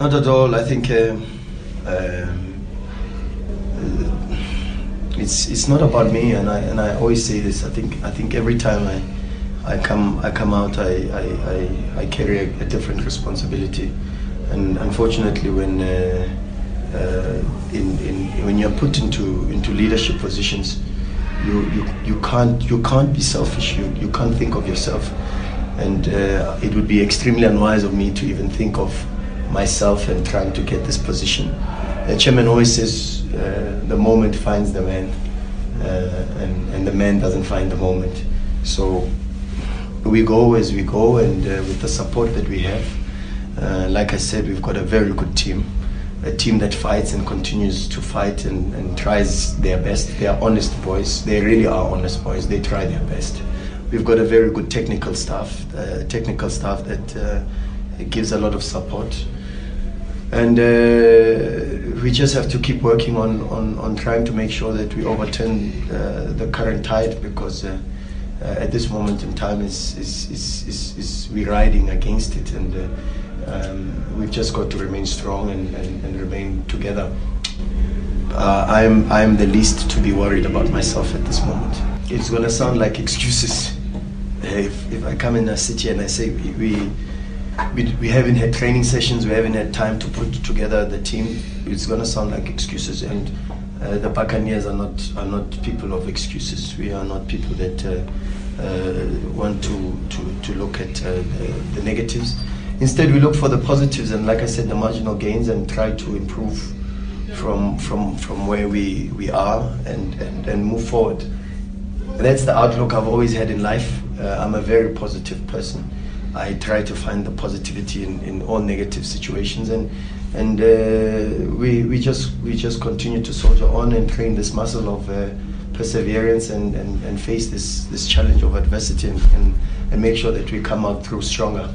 Not at all. I think uh, um, it's it's not about me, and I and I always say this. I think I think every time I I come I come out, I I, I, I carry a, a, different responsibility, and unfortunately, when uh, uh, in, in when you're put into into leadership positions, you, you you can't you can't be selfish. You you can't think of yourself, and uh, it would be extremely unwise of me to even think of myself and trying to get this position. The chairman always says uh, the moment finds the man, uh, and, and the man doesn't find the moment. So we go as we go, and uh, with the support that we have, uh, like I said, we've got a very good team. A team that fights and continues to fight and, and tries their best. They are honest boys. They really are honest boys. They try their best. We've got a very good technical staff, uh, technical staff that uh, gives a lot of support and uh, we just have to keep working on, on, on trying to make sure that we overturn uh, the current tide because uh, uh at this moment in time is, is, is, is, is we're riding against it and uh, um, we've just got to remain strong and, and, and remain together. Uh, I'm, I'm the least to be worried about myself at this moment. It's going to sound like excuses if, if I come in a city and I say we, we we, we haven't had training sessions, we haven't had time to put together the team. It's going to sound like excuses, and uh, the Buccaneers are not are not people of excuses. We are not people that uh, uh, want to, to, to look at uh, the, the, negatives. Instead, we look for the positives, and like I said, the marginal gains, and try to improve from from from where we, we are and, and, and move forward. That's the outlook I've always had in life. Uh, I'm a very positive person. I try to find the positivity in, in all negative situations, and and uh, we we just we just continue to soldier on and train this muscle of uh, perseverance and, and, and face this this challenge of adversity and, and, and make sure that we come out through stronger.